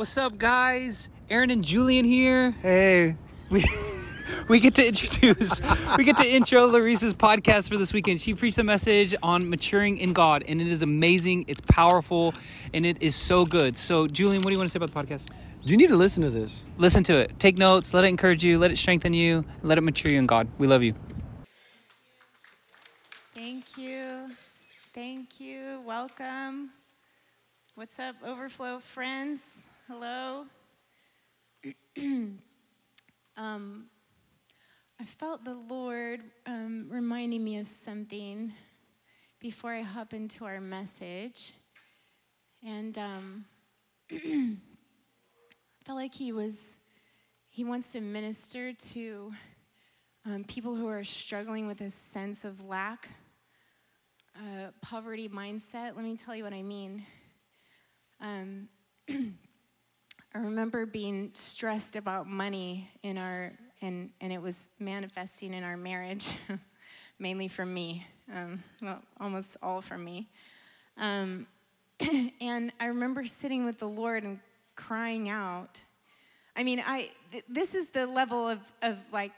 What's up, guys? Aaron and Julian here. Hey, We we get to introduce, we get to intro Lorisa's podcast for this weekend. She preached a message on maturing in God, and it is amazing. It's powerful, and it is so good. So, Julian, what do you want to say about the podcast? you need to listen to this. Listen to it. Take notes. Let it encourage you. Let it strengthen you. Let it mature you in God. We love you. Thank you. Thank you. Welcome. What's up, Overflow friends? Hello. um, I felt the Lord um, reminding me of something before I hop into our message. And um, I felt like He was, He wants to minister to um, people who are struggling with a sense of lack uh, poverty mindset. Let me tell you what I mean. I remember being stressed about money in our, and, and it was manifesting in our marriage, mainly from me, um, well, almost all from me. Um, and I remember sitting with the Lord and crying out. I mean, I th- this is the level of, of like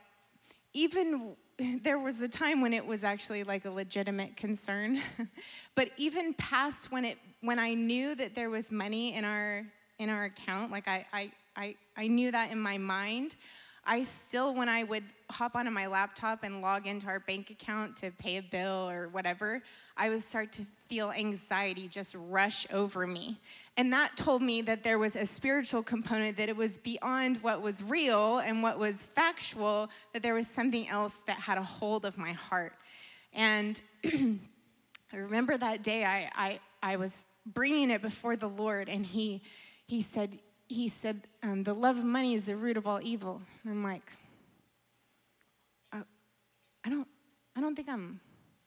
even there was a time when it was actually like a legitimate concern but even past when it when i knew that there was money in our in our account like i i i, I knew that in my mind i still when i would hop onto my laptop and log into our bank account to pay a bill or whatever i would start to feel anxiety just rush over me and that told me that there was a spiritual component, that it was beyond what was real and what was factual, that there was something else that had a hold of my heart. And I remember that day I, I, I was bringing it before the Lord, and He, he said, he said um, the love of money is the root of all evil. And I'm like, I, I don't, I don't think I'm,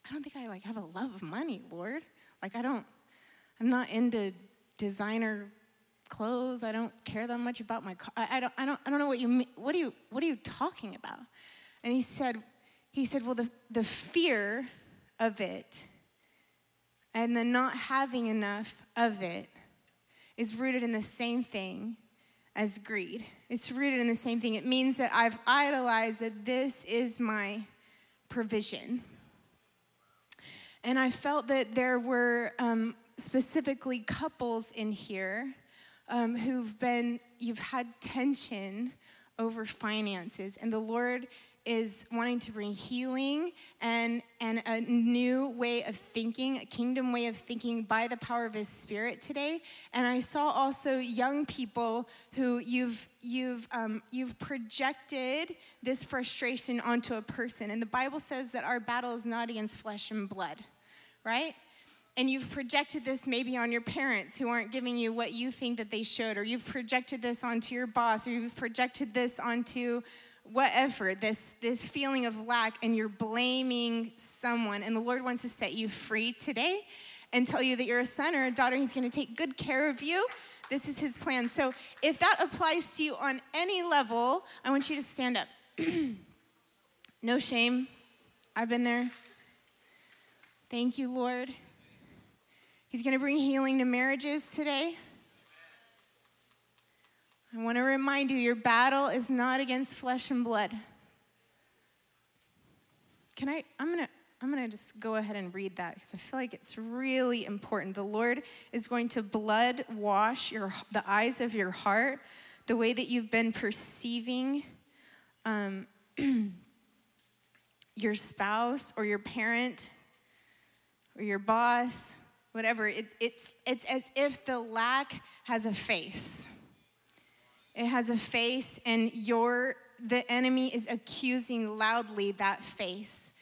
I don't think I like have a love of money, Lord. Like I don't, I'm not into designer clothes. I don't care that much about my car. I, I, don't, I, don't, I don't know what you mean. What are you, what are you talking about? And he said, he said, well, the, the fear of it and the not having enough of it is rooted in the same thing as greed. It's rooted in the same thing. It means that I've idolized that this is my provision. And I felt that there were um, specifically couples in here um, who've been, you've had tension over finances, and the Lord is wanting to bring healing and, and a new way of thinking, a kingdom way of thinking by the power of his spirit today. And I saw also young people who you've you've um, you've projected this frustration onto a person. And the Bible says that our battle is not against flesh and blood, right? and you've projected this maybe on your parents who aren't giving you what you think that they should, or you've projected this onto your boss, or you've projected this onto whatever, this, this feeling of lack, and you're blaming someone. And the Lord wants to set you free today and tell you that you're a son or a daughter. He's going to take good care of you. This is his plan. So if that applies to you on any level, I want you to stand up. no shame. I've been there. Thank you, Lord. He's going to bring healing to marriages today. I want to remind you your battle is not against flesh and blood. Can I? I'm going to. I'm going to just go ahead and read that because I feel like it's really important. The Lord is going to blood wash your, the eyes of your heart, the way that you've been perceiving um, your spouse or your parent or your boss whatever. It, it's, it's as if the lack has a face. It has a face, and your, the enemy is accusing loudly that face.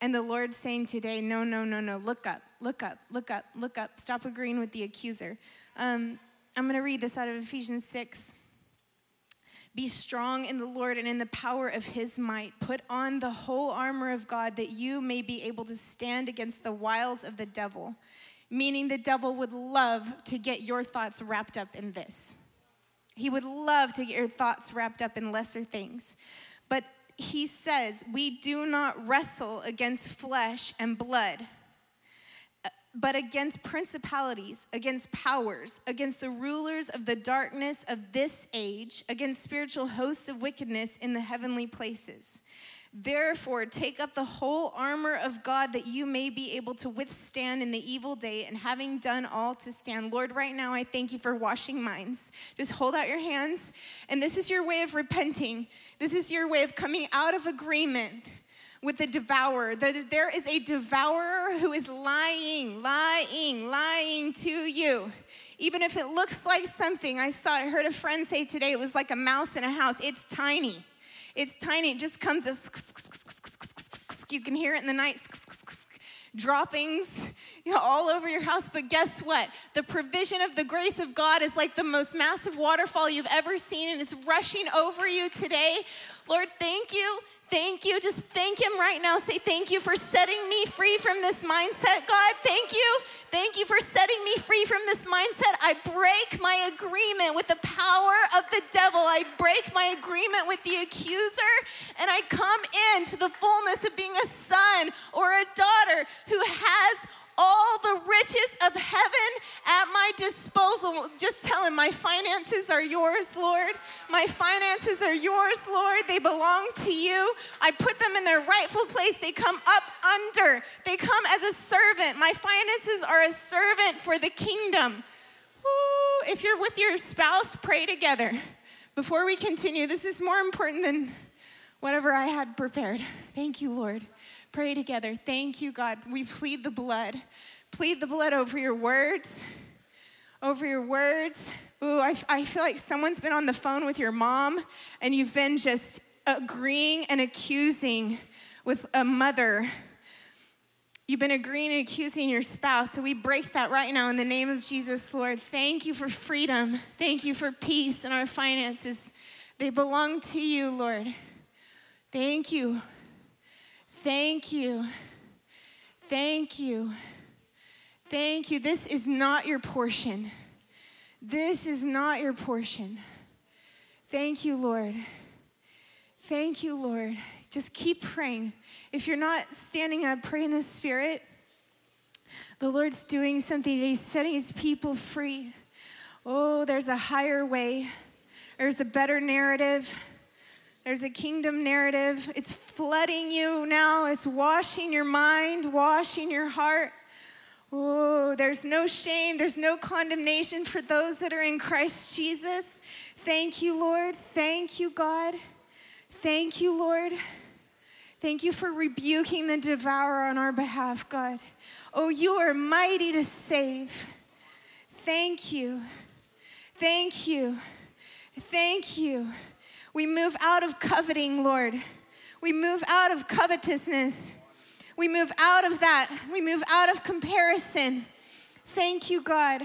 And the Lord's saying today, no, no, no, no, look up, look up, look up, look up. Stop agreeing with the accuser. Um, I'm going to read this out of Ephesians 6. Be strong in the Lord and in the power of his might. Put on the whole armor of God that you may be able to stand against the wiles of the devil meaning the devil would love to get your thoughts wrapped up in this. He would love to get your thoughts wrapped up in lesser things. But he says, We do not wrestle against flesh and blood, but against principalities, against powers, against the rulers of the darkness of this age, against spiritual hosts of wickedness in the heavenly places. Therefore, take up the whole armor of God that you may be able to withstand in the evil day, and having done all to stand. Lord, right now I thank you for washing minds. Just hold out your hands, and this is your way of repenting. This is your way of coming out of agreement with the devourer. There is a devourer who is lying, lying, lying to you. Even if it looks like something, I saw, I heard a friend say today, it was like a mouse in a house. It's tiny. It's tiny. It just comes as you can hear it in the night droppings you know, all over your house. But guess what? The provision of the grace of God is like the most massive waterfall you've ever seen, and it's rushing over you today. Lord, thank you Thank you. Just thank Him right now. Say, Thank you for setting me free from this mindset, God. Thank you. Thank you for setting me free from this mindset. I break my agreement with the power of the devil. I break my agreement with the accuser, and I come into the fullness of being a son or a daughter who has all the riches of heaven at my disposal. Just tell him, My finances are yours, Lord. My finances are yours, Lord. They belong to you. I put them in their rightful place. They come up under, they come as a servant. My finances are a servant for the kingdom. Ooh, if you're with your spouse, pray together. Before we continue, this is more important than whatever I had prepared. Thank you, Lord pray together. Thank you, God. We plead the blood. Plead the blood over your words, over your words. Ooh, I, I feel like someone's been on the phone with your mom and you've been just agreeing and accusing with a mother. You've been agreeing and accusing your spouse. So we break that right now in the name of Jesus, Lord. Thank you for freedom. Thank you for peace in our finances. They belong to you, Lord. Thank you. Thank you. Thank you. Thank you. This is not your portion. This is not your portion. Thank you, Lord. Thank you, Lord. Just keep praying. If you're not standing up, pray in the Spirit. The Lord's doing something He's setting His people free. Oh, there's a higher way, there's a better narrative. There's a kingdom narrative. It's flooding you now. It's washing your mind, washing your heart. Oh, there's no shame, there's no condemnation for those that are in Christ Jesus. Thank you, Lord. Thank you, God. Thank you, Lord. Thank you for rebuking the devourer on our behalf, God. Oh, you are mighty to save. Thank you. Thank you. Thank you. We move out of coveting, Lord. We move out of covetousness. We move out of that. We move out of comparison. Thank you, God.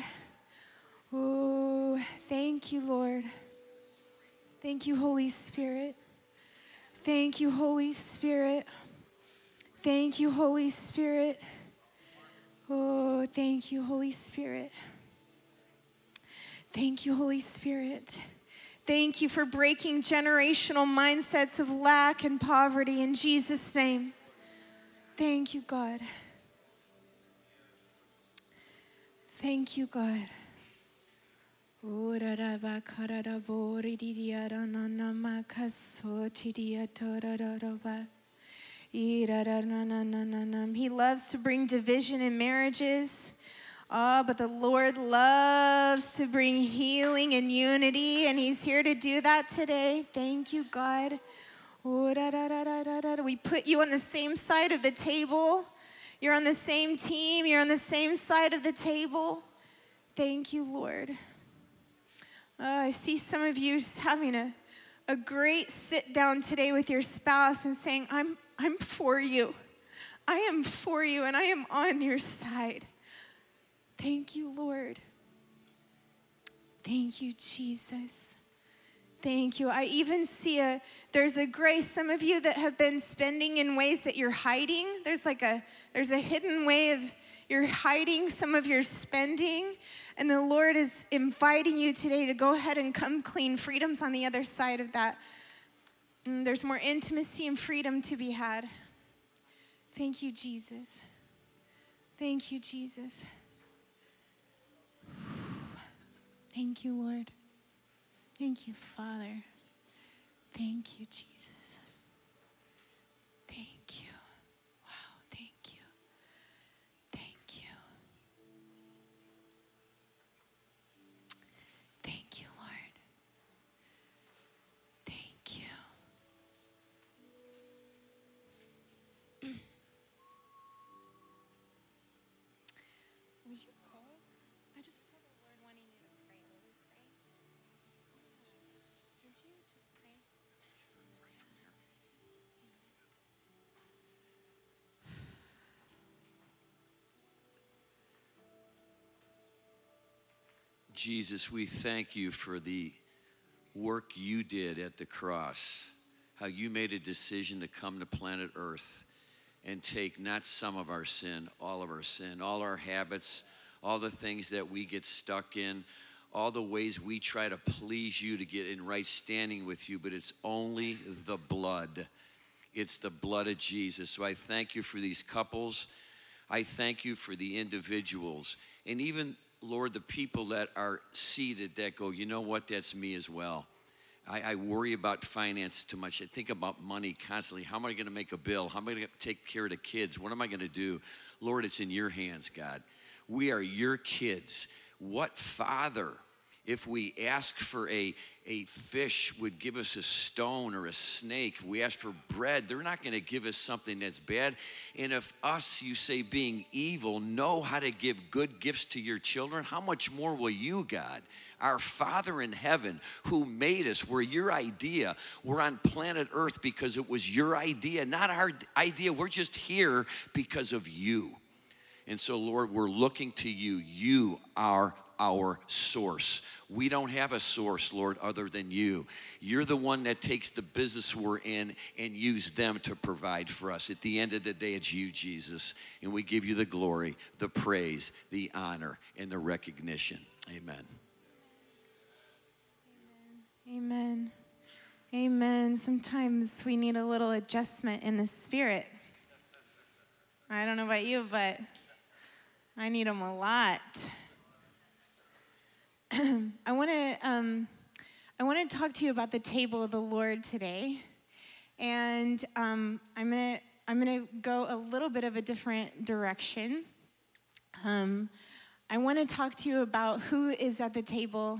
Oh, thank you, Lord. Thank you, Holy Spirit. Thank you, Holy Spirit. Thank you, Holy Spirit. Oh, thank you, Holy Spirit. Thank you, Holy Spirit. Thank you for breaking generational mindsets of lack and poverty in Jesus' name. Thank you, God. Thank you, God. He loves to bring division in marriages. Oh, but the Lord loves to bring healing and unity, and He's here to do that today. Thank you, God. We put you on the same side of the table. You're on the same team. You're on the same side of the table. Thank you, Lord. Uh, I see some of you having a, a great sit down today with your spouse and saying, I'm, I'm for you. I am for you and I am on your side. Thank you, Lord. Thank you, Jesus. Thank you. I even see a there's a grace some of you that have been spending in ways that you're hiding. There's like a there's a hidden way of you're hiding some of your spending and the Lord is inviting you today to go ahead and come clean. Freedom's on the other side of that. And there's more intimacy and freedom to be had. Thank you, Jesus. Thank you, Jesus. Thank you, Lord. Thank you, Father. Thank you, Jesus. Jesus, we thank you for the work you did at the cross, how you made a decision to come to planet Earth and take not some of our sin, all of our sin, all our habits, all the things that we get stuck in, all the ways we try to please you to get in right standing with you, but it's only the blood. It's the blood of Jesus. So I thank you for these couples. I thank you for the individuals. And even, Lord, the people that are seated that go, you know what, that's me as well. I, I worry about finance too much. I think about money constantly. How am I going to make a bill? How am I going to take care of the kids? What am I going to do? Lord, it's in your hands, God. We are your kids. What father, if we ask for a, a fish, would give us a stone or a snake? We ask for bread, they're not going to give us something that's bad. And if us, you say, being evil, know how to give good gifts to your children, how much more will you, God? Our Father in heaven who made us, we're your idea. We're on planet Earth because it was your idea, not our idea. We're just here because of you. And so, Lord, we're looking to you. You are our source. We don't have a source, Lord, other than you. You're the one that takes the business we're in and use them to provide for us. At the end of the day, it's you, Jesus. And we give you the glory, the praise, the honor, and the recognition. Amen. Amen. Amen. Sometimes we need a little adjustment in the spirit. I don't know about you, but I need them a lot. I want to um, I want to talk to you about the table of the Lord today, and um, I'm gonna I'm gonna go a little bit of a different direction. Um, I want to talk to you about who is at the table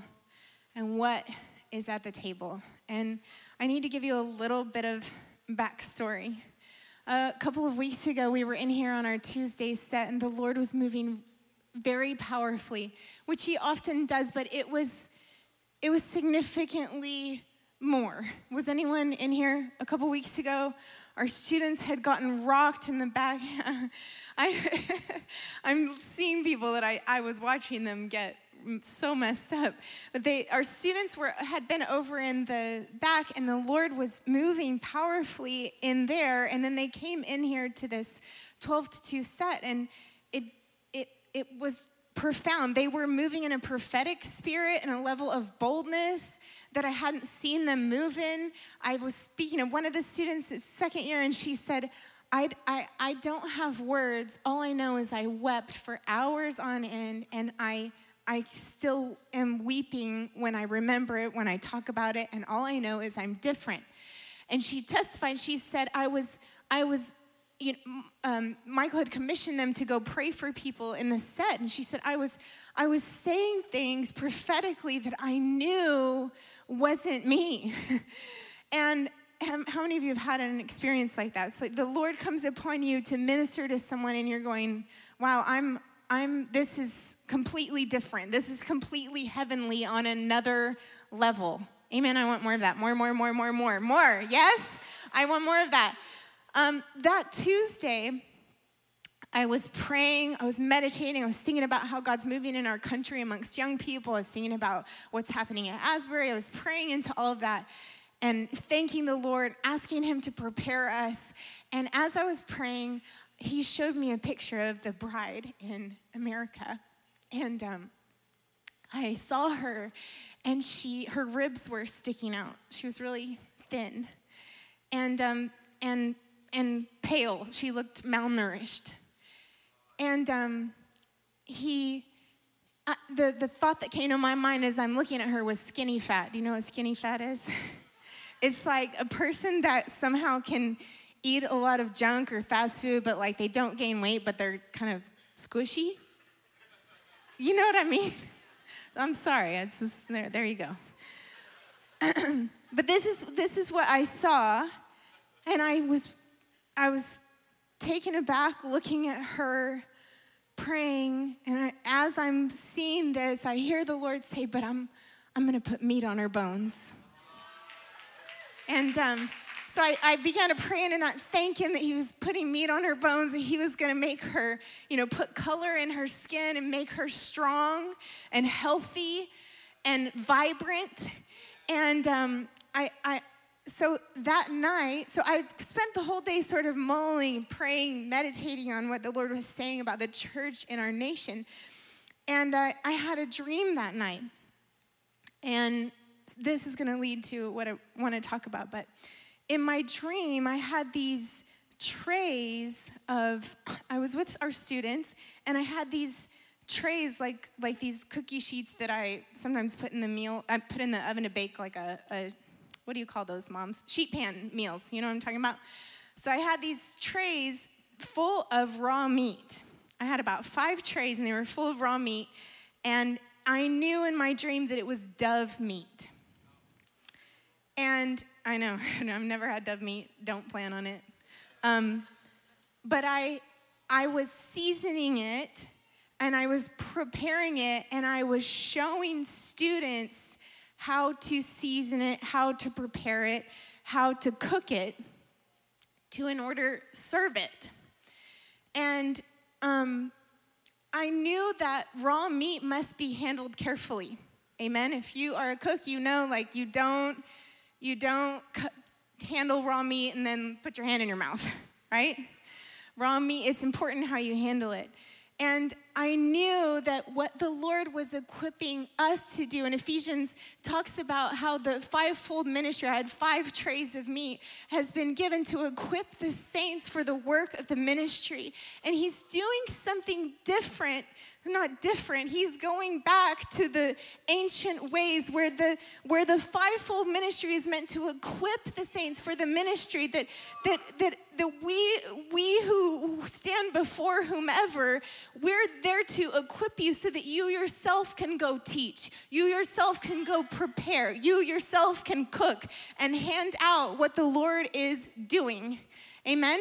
and what is at the table, and I need to give you a little bit of backstory. A couple of weeks ago, we were in here on our Tuesday set, and the Lord was moving very powerfully, which He often does, but it was it was significantly more. Was anyone in here a couple weeks ago? Our students had gotten rocked in the back. I, I'm seeing people that I, I was watching them get so messed up. But they, our students were had been over in the back, and the Lord was moving powerfully in there. And then they came in here to this 12 to 2 set, and it it was profound. They were moving in a prophetic spirit and a level of boldness that I hadn't seen them move in. I was speaking of one of the students' second year, and she said. I, I, I don't have words. All I know is I wept for hours on end, and I I still am weeping when I remember it, when I talk about it, and all I know is I'm different. And she testified, she said, I was, I was, you know, um, Michael had commissioned them to go pray for people in the set, and she said, I was, I was saying things prophetically that I knew wasn't me. and how many of you have had an experience like that? It's like the Lord comes upon you to minister to someone, and you're going, wow, I'm, I'm, this is completely different. This is completely heavenly on another level. Amen. I want more of that. More, more, more, more, more, more. Yes? I want more of that. Um, that Tuesday, I was praying, I was meditating, I was thinking about how God's moving in our country amongst young people. I was thinking about what's happening at Asbury. I was praying into all of that and thanking the Lord, asking Him to prepare us. And as I was praying, He showed me a picture of the bride in America. And um, I saw her, and she her ribs were sticking out. She was really thin, and um, and and pale. She looked malnourished. And um, he, uh, the, the thought that came to my mind as I'm looking at her was skinny fat. Do you know what skinny fat is? it's like a person that somehow can eat a lot of junk or fast food, but like they don't gain weight, but they're kind of squishy. You know what I mean? I'm sorry. It's just, there, there you go. but this is this is what I saw, and I was I was taken aback looking at her praying, and I, as I'm seeing this, I hear the Lord say, "But I'm I'm going to put meat on her bones." And um, so I, I, began to pray and not thank him that he was putting meat on her bones and he was going to make her, you know, put color in her skin and make her strong and healthy and vibrant. And um, I, I, so that night, so I spent the whole day sort of mulling, praying, meditating on what the Lord was saying about the church in our nation. And uh, I had a dream that night. And this is going to lead to what I want to talk about. But in my dream, I had these trays of, I was with our students, and I had these trays like like these cookie sheets that I sometimes put in the meal I put in the oven to bake like a, a what do you call those moms? Sheet pan meals you know what I'm talking about? So I had these trays full of raw meat. I had about five trays and they were full of raw meat and I knew in my dream that it was dove meat. And I know, I've never had dove meat, don't plan on it. Um, but I, I was seasoning it and I was preparing it and I was showing students how to season it, how to prepare it, how to cook it to in order serve it. And um, I knew that raw meat must be handled carefully. Amen. If you are a cook, you know, like you don't you don't handle raw meat and then put your hand in your mouth, right? Raw meat, it's important how you handle it. And I knew that what the Lord was equipping us to do, and Ephesians talks about how the fivefold ministry, I had five trays of meat, has been given to equip the saints for the work of the ministry. And He's doing something different, not different, He's going back to the ancient ways where the, where the fivefold ministry is meant to equip the saints for the ministry that, that, that, that we, we who stand before whomever, we're there to equip you so that you yourself can go teach, you yourself can go prepare, you yourself can cook and hand out what the Lord is doing. Amen?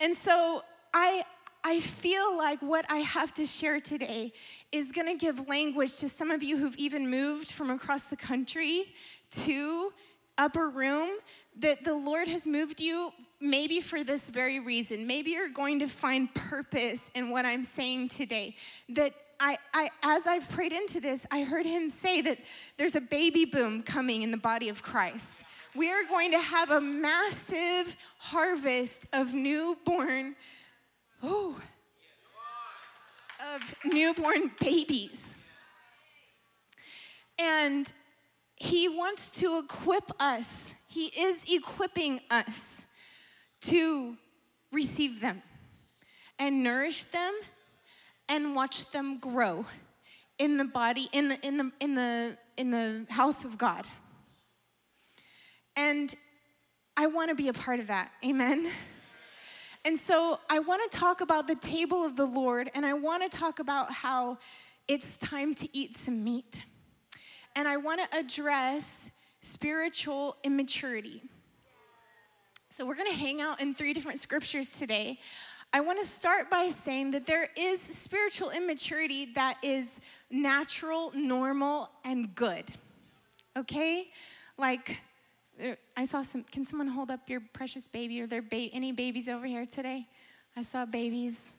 And so I, I feel like what I have to share today is going to give language to some of you who've even moved from across the country to upper room that the Lord has moved you maybe for this very reason. Maybe you're going to find purpose in what I'm saying today. That I, I, as I've prayed into this, I heard him say that there's a baby boom coming in the body of Christ. We are going to have a massive harvest of newborn, oh, of newborn babies. And he wants to equip us. He is equipping us to receive them and nourish them and watch them grow in the body in the in the in the in the house of God. And I want to be a part of that. Amen. And so I want to talk about the table of the Lord and I want to talk about how it's time to eat some meat. And I want to address spiritual immaturity. So, we're going to hang out in three different scriptures today. I want to start by saying that there is spiritual immaturity that is natural, normal, and good. Okay? Like, uh, I saw some, can someone hold up your precious baby? Are there ba- any babies over here today? I saw babies.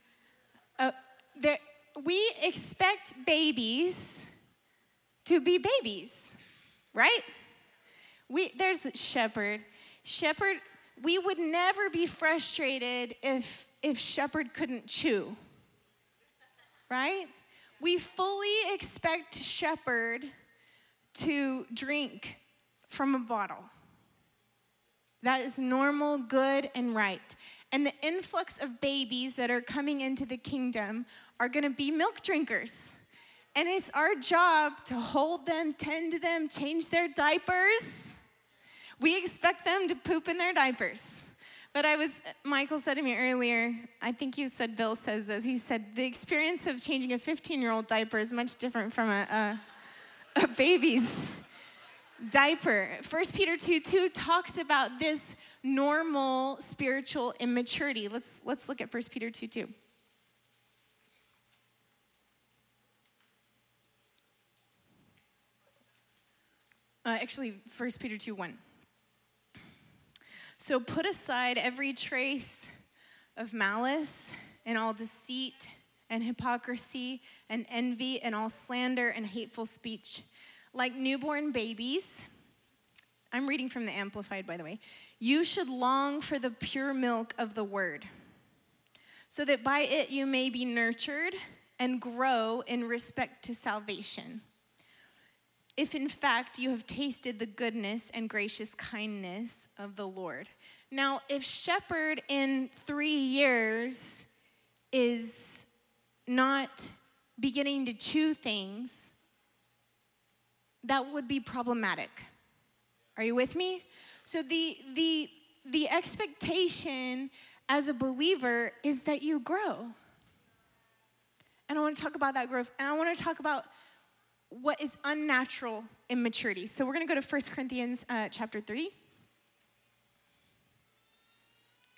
Uh, there, we expect babies to be babies, right? We, there's Shepherd. Shepherd we would never be frustrated if, if Shepherd couldn't chew, right? We fully expect Shepherd to drink from a bottle. That is normal, good, and right. And the influx of babies that are coming into the kingdom are gonna be milk drinkers. And it's our job to hold them, tend to them, change their diapers. We expect them to poop in their diapers. But I was, Michael said to me earlier, I think you said Bill says this. He said, the experience of changing a 15 year old diaper is much different from a, a, a baby's diaper. 1 Peter 2 2 talks about this normal spiritual immaturity. Let's, let's look at 1 Peter 2 2. Uh, actually, 1 Peter 2 1. So put aside every trace of malice and all deceit and hypocrisy and envy and all slander and hateful speech. Like newborn babies, I'm reading from the Amplified, by the way, you should long for the pure milk of the word, so that by it you may be nurtured and grow in respect to salvation if in fact you have tasted the goodness and gracious kindness of the Lord. Now, if shepherd in three years is not beginning to chew things, that would be problematic. Are you with me? So the the the expectation as a believer is that you grow. And I want to talk about that growth. And I want to talk about what is unnatural immaturity. So we're going to go to 1 Corinthians uh, chapter 3.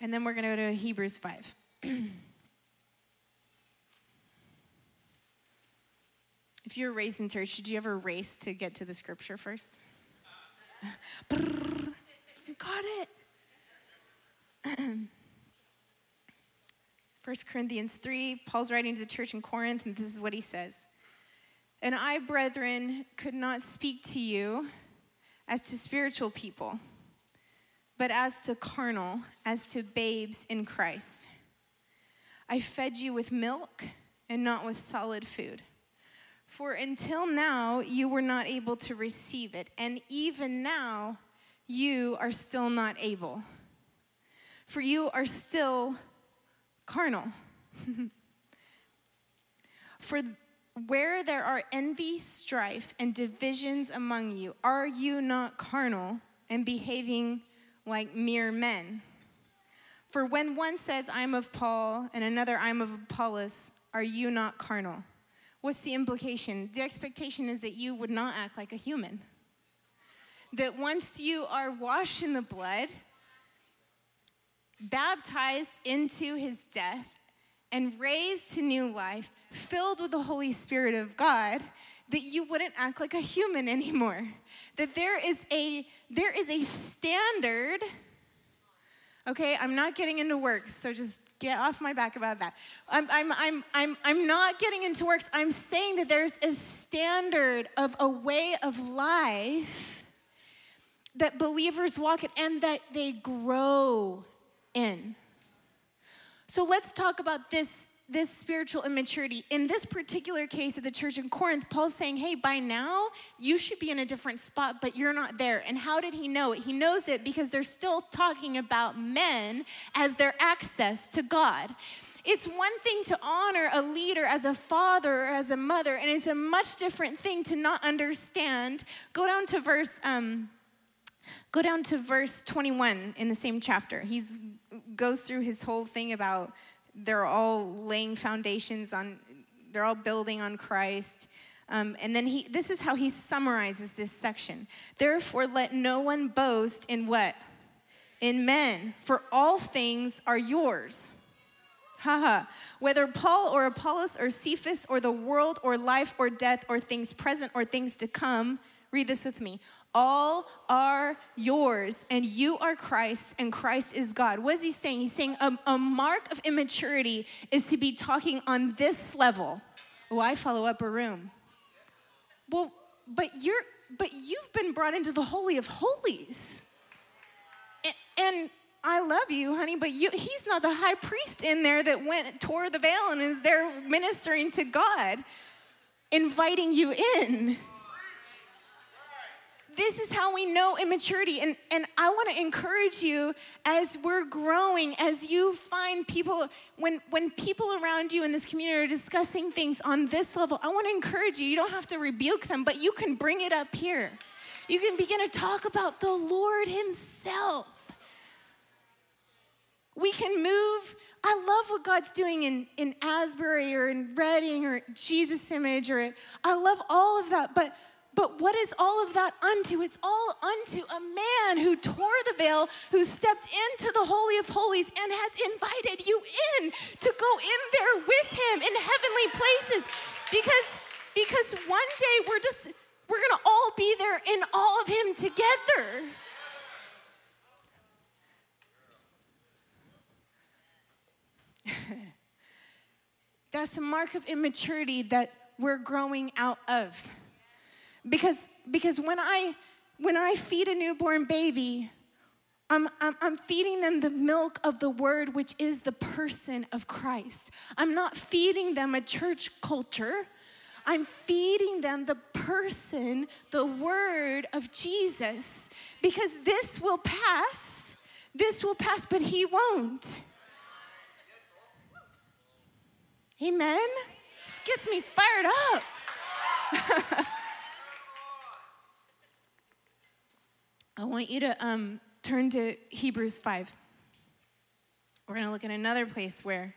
And then we're going to go to Hebrews 5. if you were raised in church, did you ever race to get to the scripture first? Got it. 1 Corinthians 3, Paul's writing to the church in Corinth, and this is what he says. And I, brethren, could not speak to you as to spiritual people, but as to carnal, as to babes in Christ. I fed you with milk and not with solid food. For until now, you were not able to receive it, and even now, you are still not able. For you are still carnal. For where there are envy, strife, and divisions among you, are you not carnal and behaving like mere men? For when one says, I'm of Paul, and another, I'm of Apollos, are you not carnal? What's the implication? The expectation is that you would not act like a human. That once you are washed in the blood, baptized into his death, and raised to new life, filled with the Holy Spirit of God, that you wouldn't act like a human anymore. That there is a there is a standard. Okay, I'm not getting into works, so just get off my back about that. I'm, I'm, I'm, I'm, I'm not getting into works. I'm saying that there's a standard of a way of life that believers walk in and that they grow in. So let's talk about this this spiritual immaturity. In this particular case of the church in Corinth, Paul's saying, hey, by now you should be in a different spot, but you're not there. And how did he know it? He knows it because they're still talking about men as their access to God. It's one thing to honor a leader as a father or as a mother, and it's a much different thing to not understand. Go down to verse. Um, go down to verse 21 in the same chapter. He goes through his whole thing about they're all laying foundations on, they're all building on Christ. Um, and then he, this is how he summarizes this section. Therefore, let no one boast in what? In men, for all things are yours. Haha. Whether Paul or Apollos or Cephas or the world or life or death or things present or things to come, read this with me all are yours, and you are Christ, and Christ is God. What is he saying? He's saying a, a mark of immaturity is to be talking on this level. Oh, I follow Upper Room. Well, but you're but you've been brought into the holy of holies. And, and I love you, honey, but you, he's not the high priest in there that went tore the veil and is there ministering to God, inviting you in. This is how we know immaturity. And, and I want to encourage you as we're growing, as you find people, when, when people around you in this community are discussing things on this level, I want to encourage you. You don't have to rebuke them, but you can bring it up here. You can begin to talk about the Lord Himself. We can move. I love what God's doing in, in Asbury or in Redding or Jesus Image, or I love all of that. But but what is all of that unto? It's all unto a man who tore the veil, who stepped into the Holy of Holies and has invited you in to go in there with him in heavenly places. Because, because one day we're just, we're gonna all be there in all of him together. That's a mark of immaturity that we're growing out of. Because, because when, I, when I feed a newborn baby, I'm, I'm, I'm, feeding them the milk of the word, which is the person of Christ. I'm not feeding them a church culture. I'm feeding them the person, the word of Jesus, because this will pass. This will pass, but he won't. Amen? This gets me fired up. I want you to um, turn to Hebrews 5. We're going to look at another place where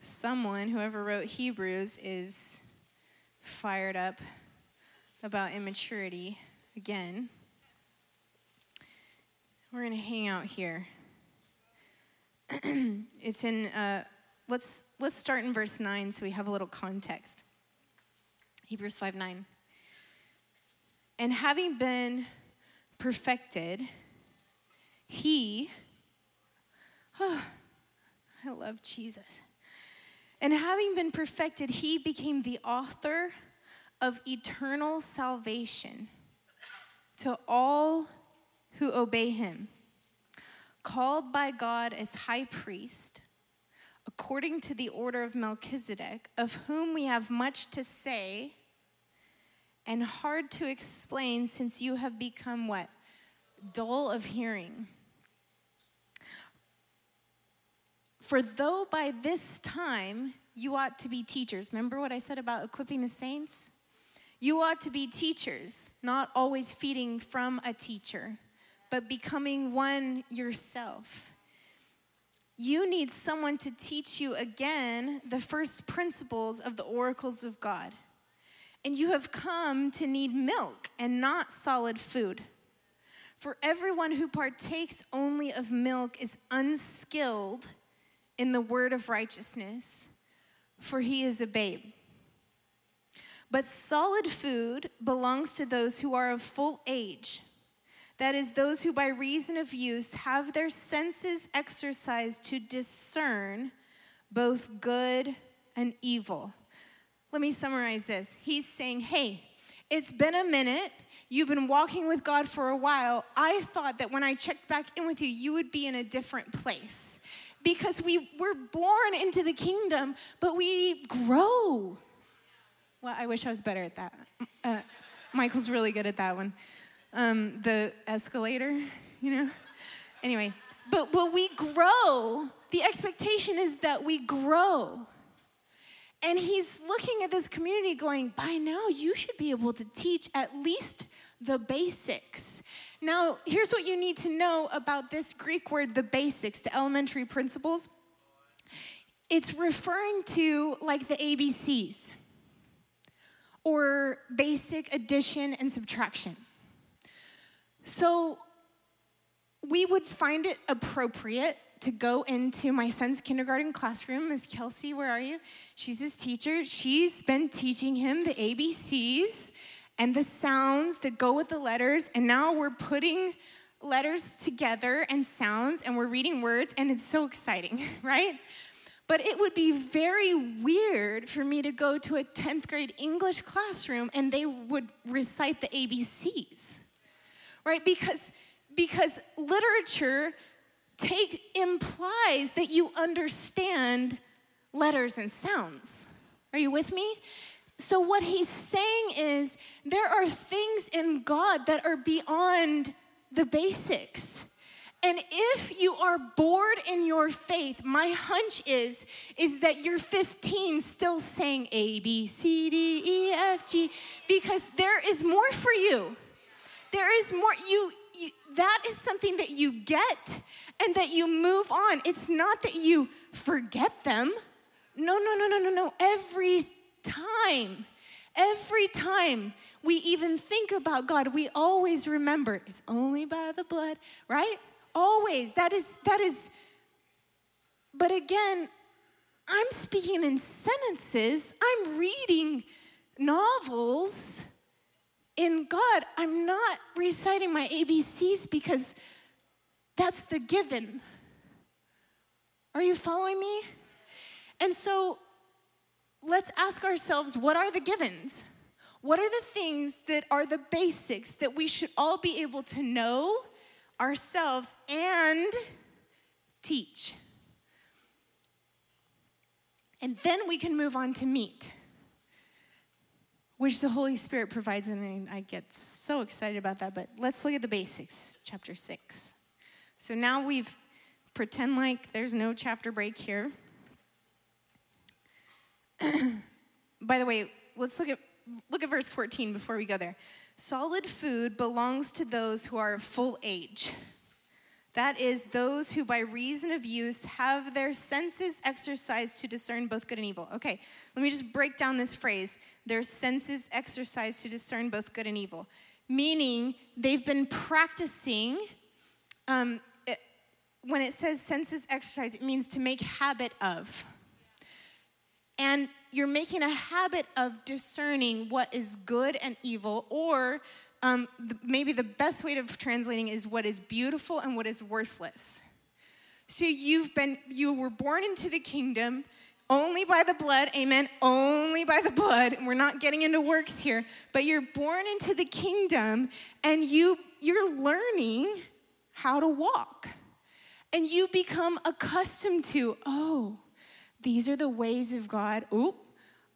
someone, whoever wrote Hebrews, is fired up about immaturity again. We're going to hang out here. it's in, uh, let's, let's start in verse 9 so we have a little context. Hebrews 5 9. And having been perfected, he, oh, I love Jesus. And having been perfected, he became the author of eternal salvation to all who obey him, called by God as high priest, according to the order of Melchizedek, of whom we have much to say and hard to explain since you have become what? Dull of hearing. For though by this time you ought to be teachers, remember what I said about equipping the saints? You ought to be teachers, not always feeding from a teacher, but becoming one yourself. You need someone to teach you again the first principles of the oracles of God and you have come to need milk and not solid food. For everyone who partakes only of milk is unskilled in the word of righteousness, for he is a babe. But solid food belongs to those who are of full age. That is, those who by reason of use have their senses exercised to discern both good and evil. Let me summarize this. He's saying, hey, it's been a minute. You've been walking with God for a while. I thought that when I checked back in with you, you would be in a different place because we were born into the kingdom, but we grow. Well, I wish I was better at that. Uh, Michael's really good at that one. Um, the escalator, you know? Anyway, but, but we grow. The expectation is that we grow. And he's looking at this community going, by now you should be able to teach at least the basics. Now, here's what you need to know about this Greek word, the basics, the elementary principles. It's referring to like the ABCs or basic addition and subtraction. So we would find it appropriate to go into my son's kindergarten classroom. Miss Kelsey, where are you? She's his teacher. She's been teaching him the ABCs and the sounds that go with the letters. And now we're putting letters together and sounds and we're reading words, and it's so exciting, right? But it would be very weird for me to go to a 10th grade English classroom and they would recite the ABCs, right? Because, because literature take implies that you understand letters and sounds. Are you with me? so, what he's saying is there are things in God that are beyond the basics. And if you are bored in your faith, my hunch is is that you're 15 still saying A B C D E F G because there is more for you. There is more you, you that is something that you get and that you move on. It's not that you forget them. No, no, no, no, no, no. Every time, every time we even think about God, we always remember it's only by the blood, right? Always. That is, that is, but again, I'm speaking in sentences, I'm reading novels in God. I'm not reciting my ABCs because that's the given. Are you following me? And so let's ask ourselves what are the givens? What are the things that are the basics that we should all be able to know ourselves and teach? And then we can move on to meat, which the Holy Spirit provides. And I get so excited about that. But let's look at the basics, chapter six. So now we've pretend like there's no chapter break here. By the way, let's look at look at verse 14 before we go there. Solid food belongs to those who are of full age. That is, those who by reason of use have their senses exercised to discern both good and evil. Okay, let me just break down this phrase their senses exercised to discern both good and evil. Meaning, they've been practicing. Um, when it says senses exercise, it means to make habit of. And you're making a habit of discerning what is good and evil, or um, maybe the best way of translating is what is beautiful and what is worthless. So you've been, you were born into the kingdom only by the blood, amen, only by the blood. We're not getting into works here, but you're born into the kingdom and you, you're learning how to walk. And you become accustomed to, oh, these are the ways of God. Oop,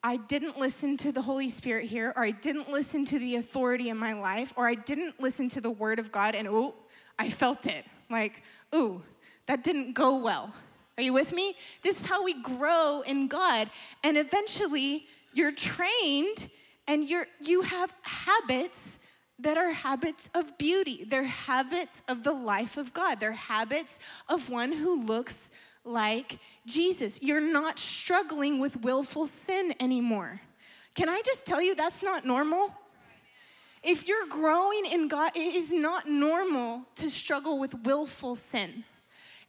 I didn't listen to the Holy Spirit here, or I didn't listen to the authority in my life, or I didn't listen to the word of God, and ooh, I felt it. Like, ooh, that didn't go well. Are you with me? This is how we grow in God. And eventually, you're trained and you're, you have habits that are habits of beauty. They're habits of the life of God. They're habits of one who looks like Jesus. You're not struggling with willful sin anymore. Can I just tell you that's not normal? If you're growing in God, it is not normal to struggle with willful sin.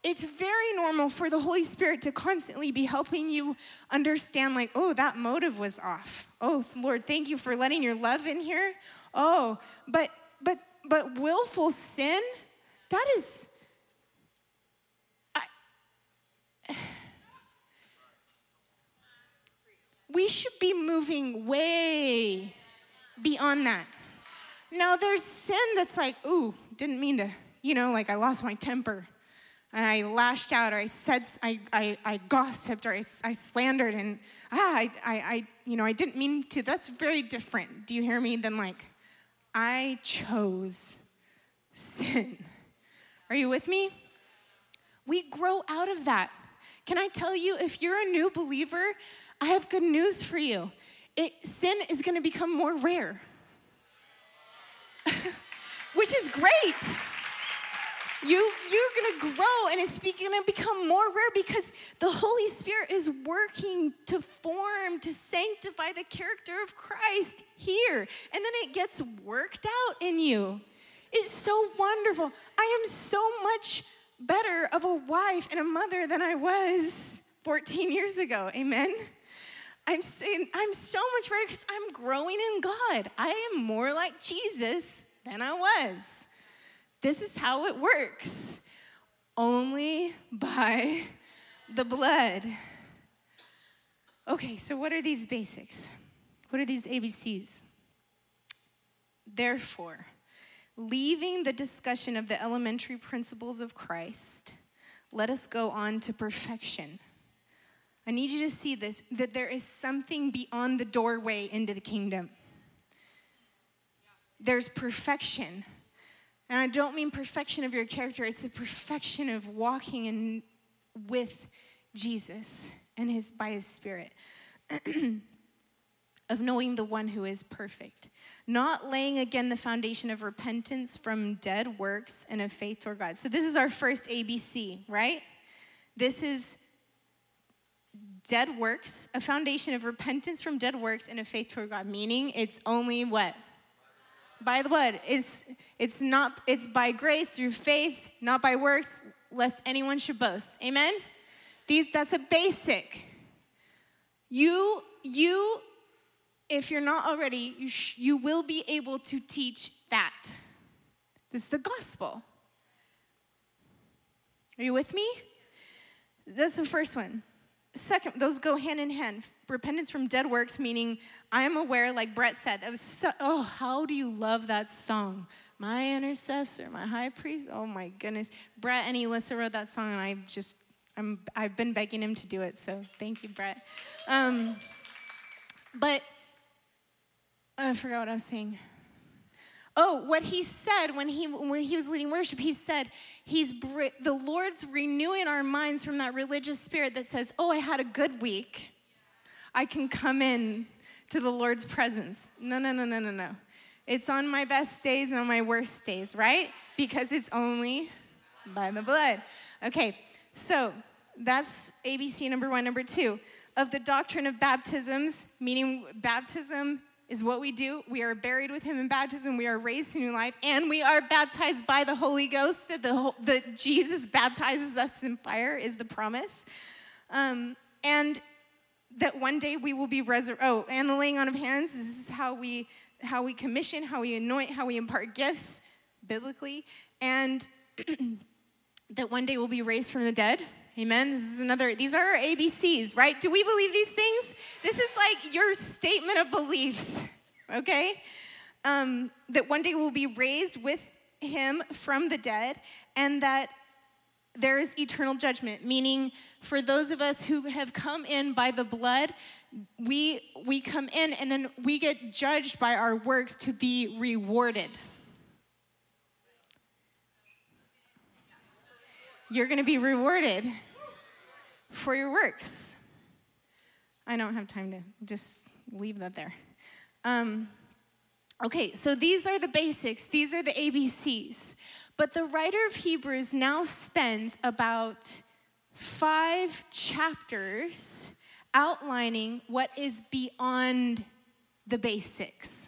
It's very normal for the Holy Spirit to constantly be helping you understand, like, oh, that motive was off. Oh, Lord, thank you for letting your love in here. Oh, but but but willful sin, that is we should be moving way beyond that. Now, there's sin that's like, ooh, didn't mean to, you know, like I lost my temper and I lashed out or I said, I, I, I gossiped or I, I slandered and, ah, I, I, I, you know, I didn't mean to. That's very different, do you hear me, than like, I chose sin. Are you with me? We grow out of that. Can I tell you, if you're a new believer, I have good news for you. It, sin is going to become more rare, which is great. You, you're going to grow and it's going to become more rare because the Holy Spirit is working to form, to sanctify the character of Christ here. And then it gets worked out in you. It's so wonderful. I am so much better of a wife and a mother than I was 14 years ago. Amen. I'm saying I'm so much better because I'm growing in God. I am more like Jesus than I was. This is how it works. Only by the blood. Okay, so what are these basics? What are these ABCs? Therefore, leaving the discussion of the elementary principles of Christ, let us go on to perfection I need you to see this that there is something beyond the doorway into the kingdom. There's perfection. And I don't mean perfection of your character, it's the perfection of walking in with Jesus and his by his spirit. of knowing the one who is perfect, not laying again the foundation of repentance from dead works and of faith toward God. So, this is our first ABC, right? This is dead works, a foundation of repentance from dead works and of faith toward God, meaning it's only what? By the blood. It's, it's not, it's by grace through faith, not by works, lest anyone should boast. Amen? These, that's a basic. You, you if you're not already, you, sh- you will be able to teach that. This is the gospel. Are you with me? That's the first one. Second, those go hand in hand. Repentance from dead works, meaning I am aware, like Brett said, that was so, oh, how do you love that song? My intercessor, my high priest. Oh my goodness. Brett and Elissa wrote that song, and I just, I'm, I've been begging him to do it, so thank you, Brett. Um, but I forgot what I was saying. Oh, what he said when he when he was leading worship, he said he's the Lord's renewing our minds from that religious spirit that says, "Oh, I had a good week. I can come in to the Lord's presence." No, no, no, no, no, no. It's on my best days and on my worst days, right? Because it's only by the blood. Okay. So, that's ABC number 1, number 2 of the doctrine of baptisms, meaning baptism is what we do. We are buried with him in baptism. We are raised to new life, and we are baptized by the Holy Ghost. That the that Jesus baptizes us in fire is the promise, um, and that one day we will be resurrected. Oh, and the laying on of hands. This is how we how we commission, how we anoint, how we impart gifts biblically, and that one day we'll be raised from the dead. Amen. This is another, these are our ABCs, right? Do we believe these things? This is like your statement of beliefs, okay? Um, that one day we'll be raised with him from the dead, and that there is eternal judgment, meaning for those of us who have come in by the blood, we, we come in and then we get judged by our works to be rewarded. You're gonna be rewarded for your works. I don't have time to just leave that there. Um, okay, so these are the basics, these are the ABCs. But the writer of Hebrews now spends about five chapters outlining what is beyond the basics.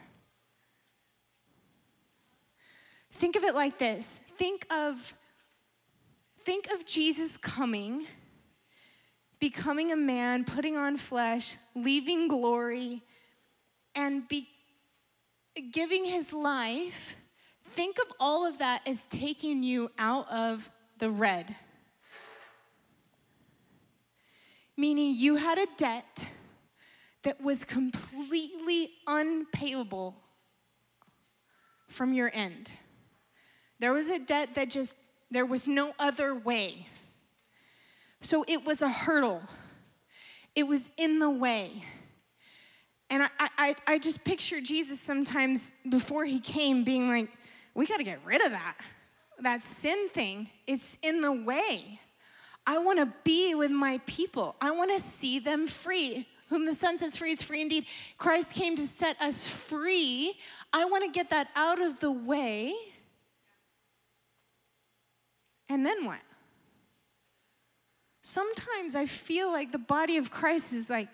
Think of it like this think of, think of Jesus coming becoming a man, putting on flesh, leaving glory, and be, giving his life, think of all of that as taking you out of the red. Meaning you had a debt that was completely unpayable from your end. There was a debt that just, there was no other way. So it was a hurdle, it was in the way. And I, I, I just picture Jesus sometimes before he came being like, we got to get rid of that. That sin thing, it's in the way. I want to be with my people. I want to see them free. Whom the Son sets free is free indeed. Christ came to set us free. I want to get that out of the way. And then what? sometimes I feel like the body of Christ is like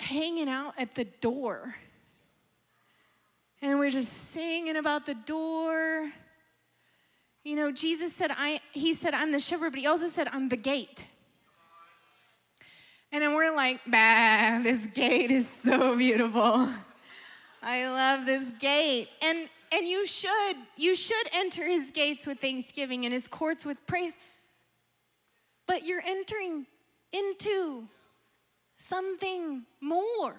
hanging out at the door. And we're just singing about the door. You know, Jesus said, I, he said, I'm the shepherd, but he also said, I'm the gate. And then we're like, bah, this gate is so beautiful. I love this gate. And and you should, you should enter his gates with thanksgiving and his courts with praise but you're entering into something more.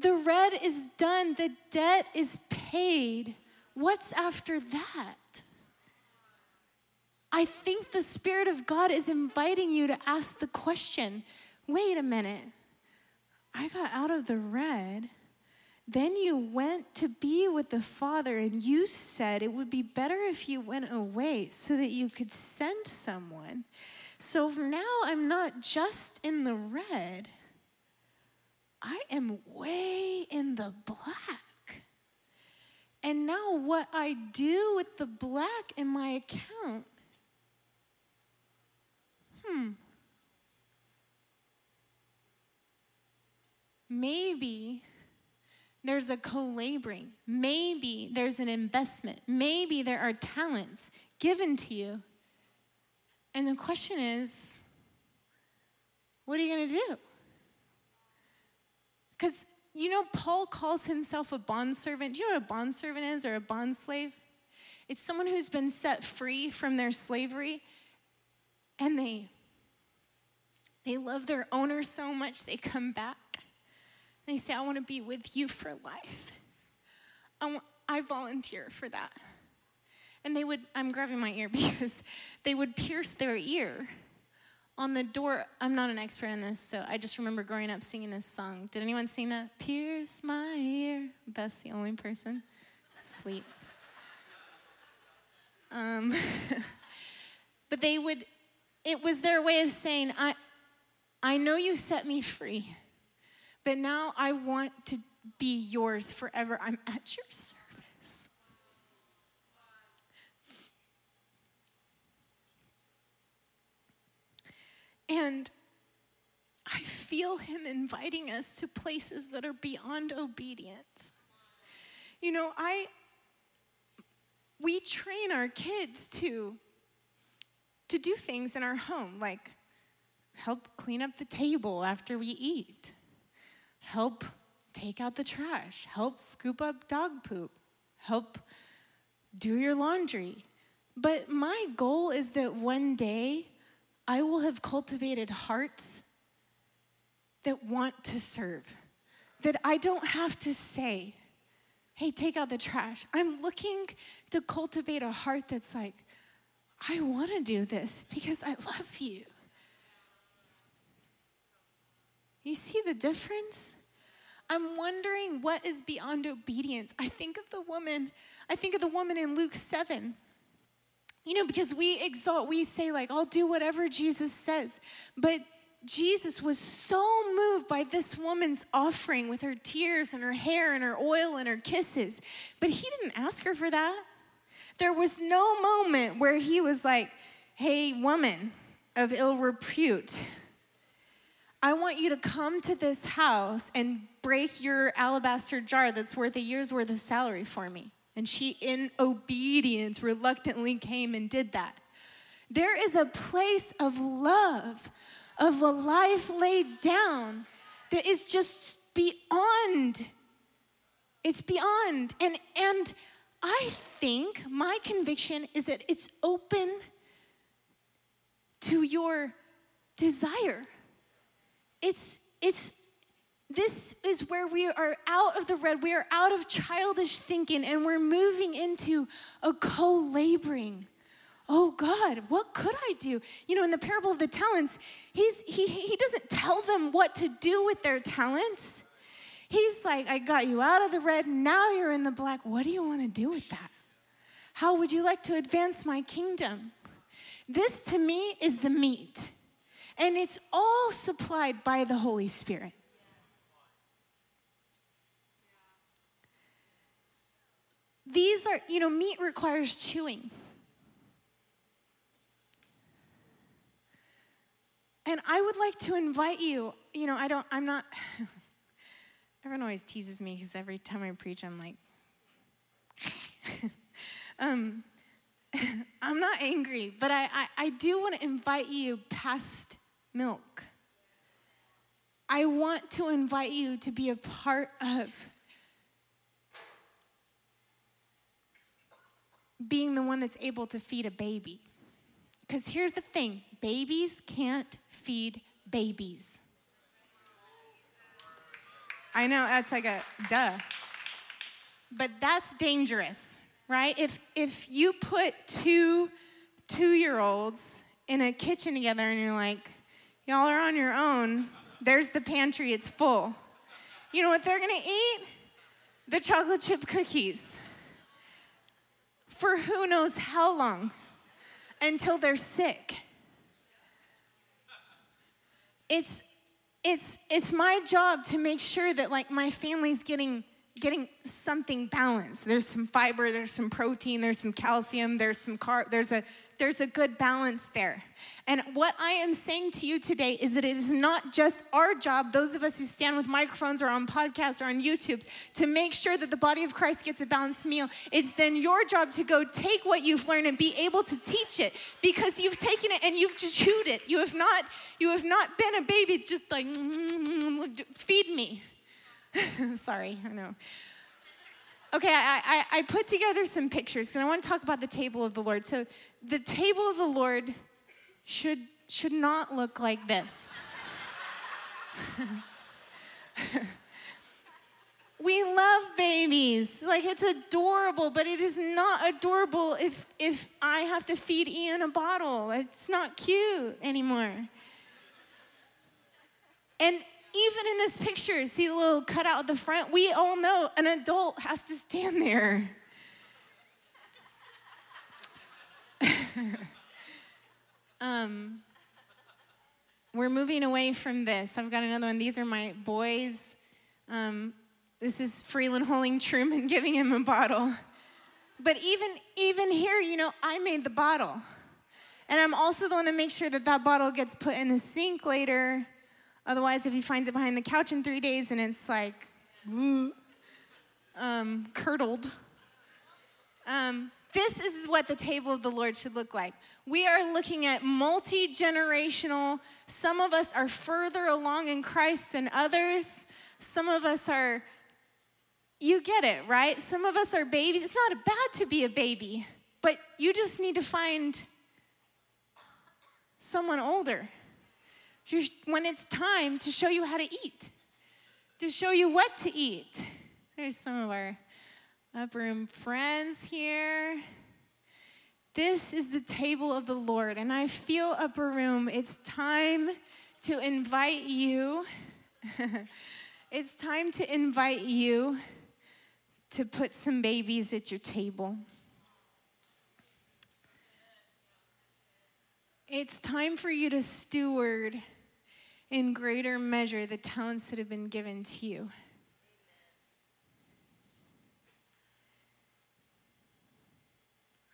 The red is done, the debt is paid. What's after that? I think the Spirit of God is inviting you to ask the question wait a minute, I got out of the red. Then you went to be with the Father, and you said it would be better if you went away so that you could send someone. So now I'm not just in the red, I am way in the black. And now, what I do with the black in my account hmm, maybe there's a co laboring. Maybe there's an investment. Maybe there are talents given to you. And the question is, what are you going to do? Because you know, Paul calls himself a bondservant. Do you know what a bondservant is or a bondslave? It's someone who's been set free from their slavery and they they love their owner so much, they come back. They say, I want to be with you for life. I, want, I volunteer for that. And they would, I'm grabbing my ear because they would pierce their ear on the door. I'm not an expert in this, so I just remember growing up singing this song. Did anyone sing that? Pierce my ear. That's the only person. Sweet. Um, but they would, it was their way of saying, I, I know you set me free, but now I want to be yours forever. I'm at your service. And I feel him inviting us to places that are beyond obedience. You know, I we train our kids to to do things in our home like help clean up the table after we eat, help take out the trash, help scoop up dog poop, help do your laundry. But my goal is that one day I will have cultivated hearts that want to serve, that I don't have to say, hey, take out the trash. I'm looking to cultivate a heart that's like, I want to do this because I love you. You see the difference? I'm wondering what is beyond obedience. I think of the woman, I think of the woman in Luke 7. You know, because we exalt, we say, like, I'll do whatever Jesus says. But Jesus was so moved by this woman's offering with her tears and her hair and her oil and her kisses. But he didn't ask her for that. There was no moment where he was like, hey, woman of ill repute, I want you to come to this house and break your alabaster jar that's worth a year's worth of salary for me. And she, in obedience, reluctantly came and did that. There is a place of love, of a life laid down that is just beyond. It's beyond. And, and I think my conviction is that it's open to your desire it's, it's, this is where we are out of the red. We are out of childish thinking and we're moving into a co laboring. Oh God, what could I do? You know, in the parable of the talents, he's, he, he doesn't tell them what to do with their talents. He's like, I got you out of the red, now you're in the black. What do you want to do with that? How would you like to advance my kingdom? This to me is the meat. And it's all supplied by the Holy Spirit. These are, you know, meat requires chewing. And I would like to invite you, you know, I don't, I'm not, everyone always teases me because every time I preach, I'm like, um, I'm not angry, but I, I, I do want to invite you past milk. I want to invite you to be a part of being the one that's able to feed a baby. Because here's the thing babies can't feed babies. I know that's like a duh. But that's dangerous, right? If, if you put two two year olds in a kitchen together and you're like, y'all are on your own. There's the pantry, it's full. You know what they're gonna eat? The chocolate chip cookies. For who knows how long until they're sick. It's it's it's my job to make sure that like my family's getting getting something balanced. There's some fiber, there's some protein, there's some calcium, there's some carb, there's a there's a good balance there. And what I am saying to you today is that it is not just our job, those of us who stand with microphones or on podcasts or on YouTube, to make sure that the body of Christ gets a balanced meal. It's then your job to go take what you've learned and be able to teach it because you've taken it and you've just chewed it. You have not, you have not been a baby just like, mm, mm, mm, feed me. Sorry, I know. Okay, I, I, I, put together some pictures and I want to talk about the table of the Lord. So, the table of the Lord should, should not look like this. we love babies. Like, it's adorable, but it is not adorable if, if I have to feed Ian a bottle. It's not cute anymore. And even in this picture, see the little cutout at the front? We all know an adult has to stand there. um, we're moving away from this. I've got another one. These are my boys. Um, this is Freeland holding Truman, giving him a bottle. But even even here, you know, I made the bottle, and I'm also the one that makes sure that that bottle gets put in the sink later Otherwise, if he finds it behind the couch in three days and it's like, um, curdled, um, this is what the table of the Lord should look like. We are looking at multi generational. Some of us are further along in Christ than others. Some of us are, you get it, right? Some of us are babies. It's not bad to be a baby, but you just need to find someone older when it's time to show you how to eat, to show you what to eat. There's some of our Upper Room friends here. This is the table of the Lord, and I feel Upper Room. It's time to invite you. it's time to invite you to put some babies at your table. It's time for you to steward in greater measure the talents that have been given to you.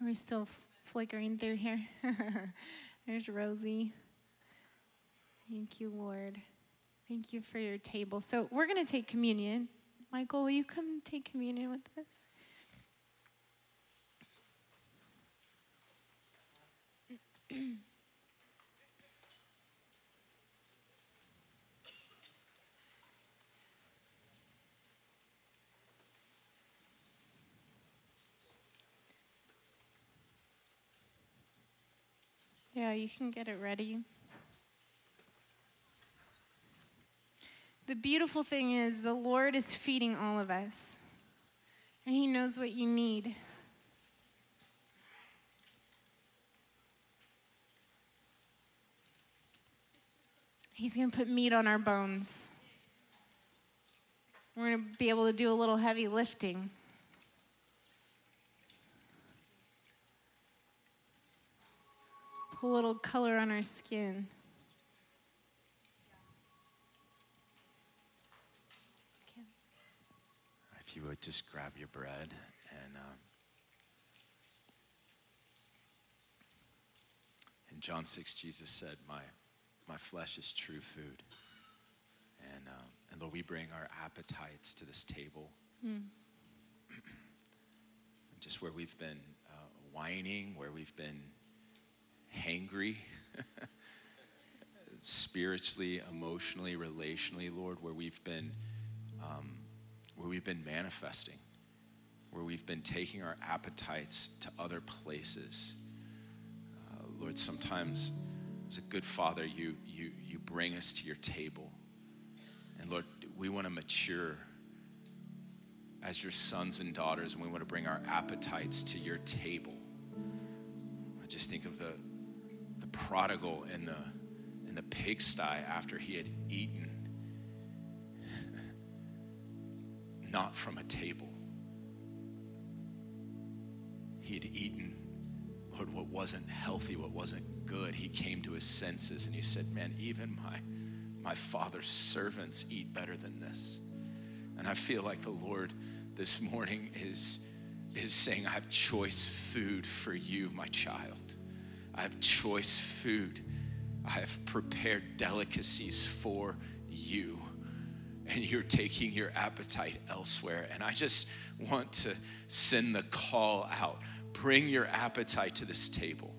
Are we still f- flickering through here? There's Rosie. Thank you, Lord. Thank you for your table. So we're going to take communion. Michael, will you come take communion with us? Yeah, you can get it ready. The beautiful thing is, the Lord is feeding all of us, and He knows what you need. He's going to put meat on our bones. We're going to be able to do a little heavy lifting. A little color on our skin. If you would just grab your bread and um, in John 6, Jesus said, My, my flesh is true food. And, um, and Lord, we bring our appetites to this table. Mm. just where we've been uh, whining, where we've been hangry spiritually, emotionally, relationally, Lord, where we've been um, where we've been manifesting, where we've been taking our appetites to other places. Uh, Lord, sometimes as a good father, you you you bring us to your table, and Lord, we want to mature as your sons and daughters, and we want to bring our appetites to your table I just think of the, the prodigal in the, in the pigsty after he had eaten, not from a table. He had eaten, Lord, what wasn't healthy, what wasn't good. He came to his senses and he said, Man, even my, my father's servants eat better than this. And I feel like the Lord this morning is, is saying, I have choice food for you, my child. I have choice food. I have prepared delicacies for you. And you're taking your appetite elsewhere. And I just want to send the call out bring your appetite to this table.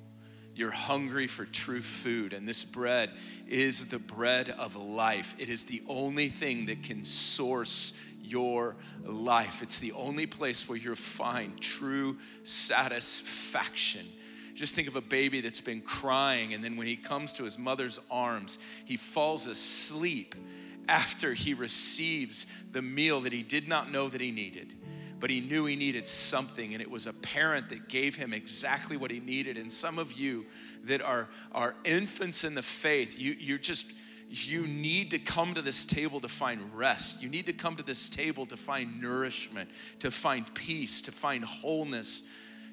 You're hungry for true food, and this bread is the bread of life. It is the only thing that can source your life. It's the only place where you'll find true satisfaction. Just think of a baby that's been crying, and then when he comes to his mother's arms, he falls asleep after he receives the meal that he did not know that he needed. But he knew he needed something, and it was a parent that gave him exactly what he needed. And some of you that are, are infants in the faith, you, you're just you need to come to this table to find rest. You need to come to this table to find nourishment, to find peace, to find wholeness,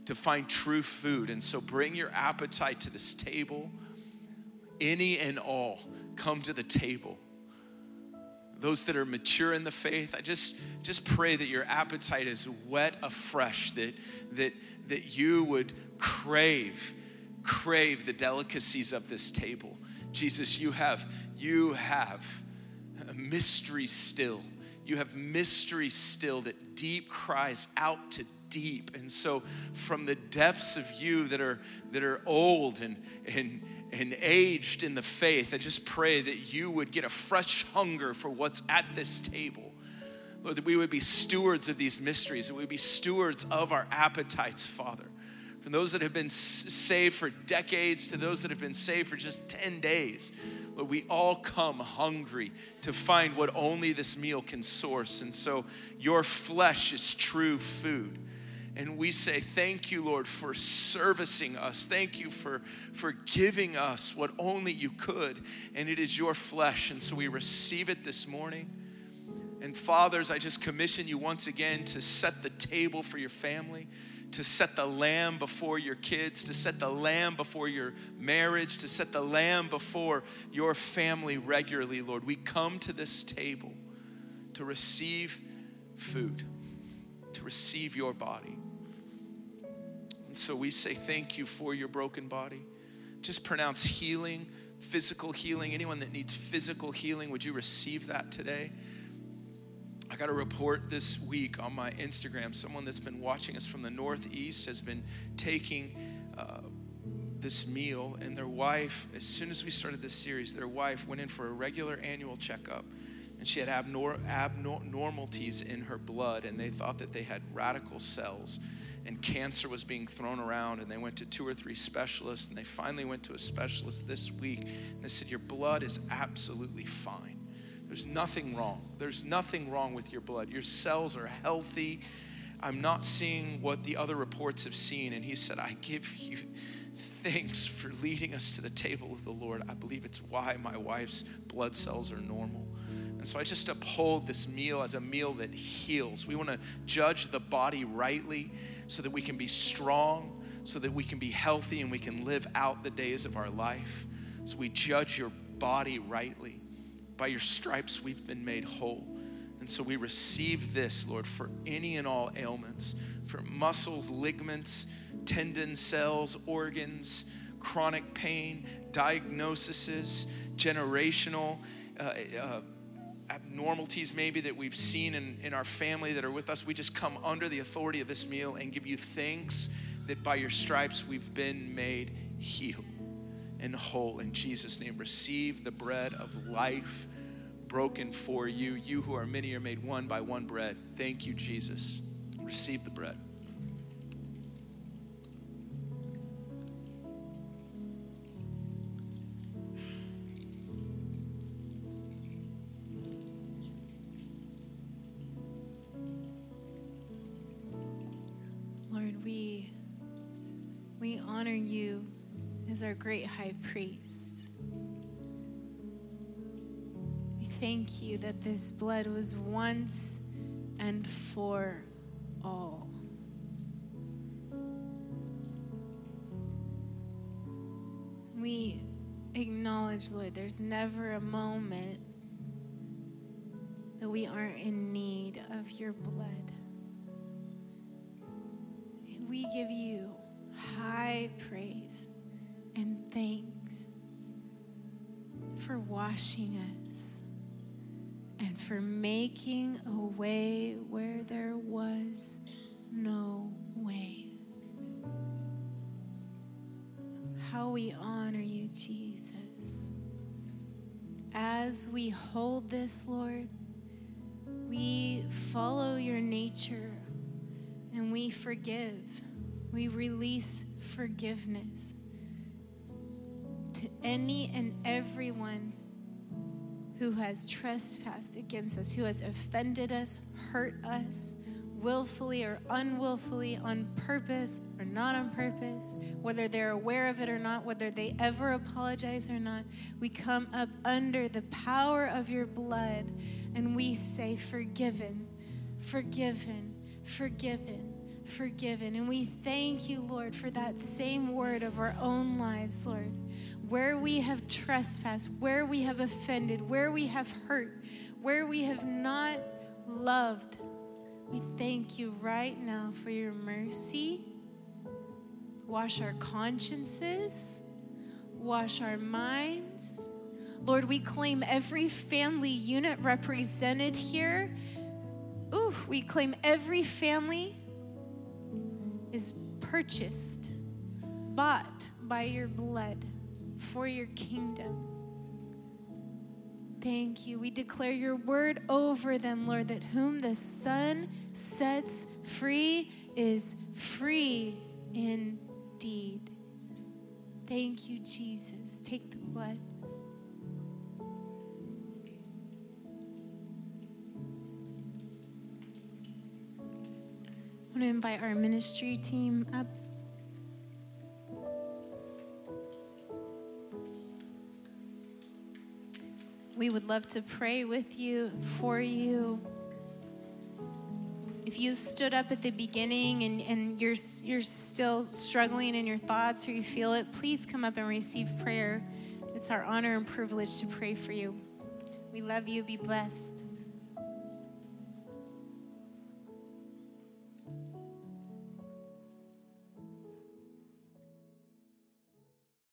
to find true food. And so bring your appetite to this table. Any and all come to the table. Those that are mature in the faith, I just just pray that your appetite is whet afresh, that that that you would crave, crave the delicacies of this table. Jesus, you have you have a mystery still. You have mystery still that deep cries out to deep. And so from the depths of you that are that are old and and and aged in the faith, I just pray that you would get a fresh hunger for what's at this table. Lord, that we would be stewards of these mysteries, that we would be stewards of our appetites, Father. From those that have been saved for decades to those that have been saved for just 10 days, Lord, we all come hungry to find what only this meal can source. And so your flesh is true food. And we say, Thank you, Lord, for servicing us. Thank you for, for giving us what only you could. And it is your flesh. And so we receive it this morning. And fathers, I just commission you once again to set the table for your family to set the lamb before your kids, to set the lamb before your marriage, to set the lamb before your family regularly, Lord. We come to this table to receive food, to receive your body. And so we say thank you for your broken body. Just pronounce healing, physical healing. Anyone that needs physical healing, would you receive that today? I got a report this week on my Instagram. Someone that's been watching us from the Northeast has been taking uh, this meal, and their wife, as soon as we started this series, their wife went in for a regular annual checkup, and she had abnor- abnormalities in her blood, and they thought that they had radical cells. And cancer was being thrown around, and they went to two or three specialists, and they finally went to a specialist this week, and they said, Your blood is absolutely fine there's nothing wrong. There's nothing wrong with your blood. Your cells are healthy. I'm not seeing what the other reports have seen. And he said, I give you thanks for leading us to the table of the Lord. I believe it's why my wife's blood cells are normal. And so I just uphold this meal as a meal that heals. We want to judge the body rightly so that we can be strong, so that we can be healthy and we can live out the days of our life. So we judge your body rightly. By your stripes, we've been made whole. And so we receive this, Lord, for any and all ailments, for muscles, ligaments, tendon cells, organs, chronic pain, diagnoses, generational uh, uh, abnormalities, maybe that we've seen in, in our family that are with us. We just come under the authority of this meal and give you thanks that by your stripes we've been made healed and whole. In Jesus' name, receive the bread of life broken for you. You who are many are made one by one bread. Thank you, Jesus. Receive the bread. Honor you as our great high priest. We thank you that this blood was once and for all. We acknowledge, Lord, there's never a moment that we aren't in need of your blood. We give you high praise and thanks for washing us and for making a way where there was no way. How we honor you, Jesus. As we hold this, Lord, we follow your nature and we forgive. We release forgiveness to any and everyone who has trespassed against us, who has offended us, hurt us, willfully or unwillfully, on purpose or not on purpose, whether they're aware of it or not, whether they ever apologize or not. We come up under the power of your blood and we say, Forgiven, forgiven, forgiven, forgiven. And we thank you, Lord, for that same word of our own lives, Lord. Where we have trespassed, where we have offended, where we have hurt, where we have not loved, we thank you right now for your mercy. Wash our consciences, wash our minds. Lord, we claim every family unit represented here. Ooh, we claim every family is purchased, bought by your blood for your kingdom. Thank you. We declare your word over them, Lord, that whom the Son sets free is free indeed. Thank you, Jesus. Take the blood. To invite our ministry team up. We would love to pray with you, for you. If you stood up at the beginning and, and you're, you're still struggling in your thoughts or you feel it, please come up and receive prayer. It's our honor and privilege to pray for you. We love you. Be blessed.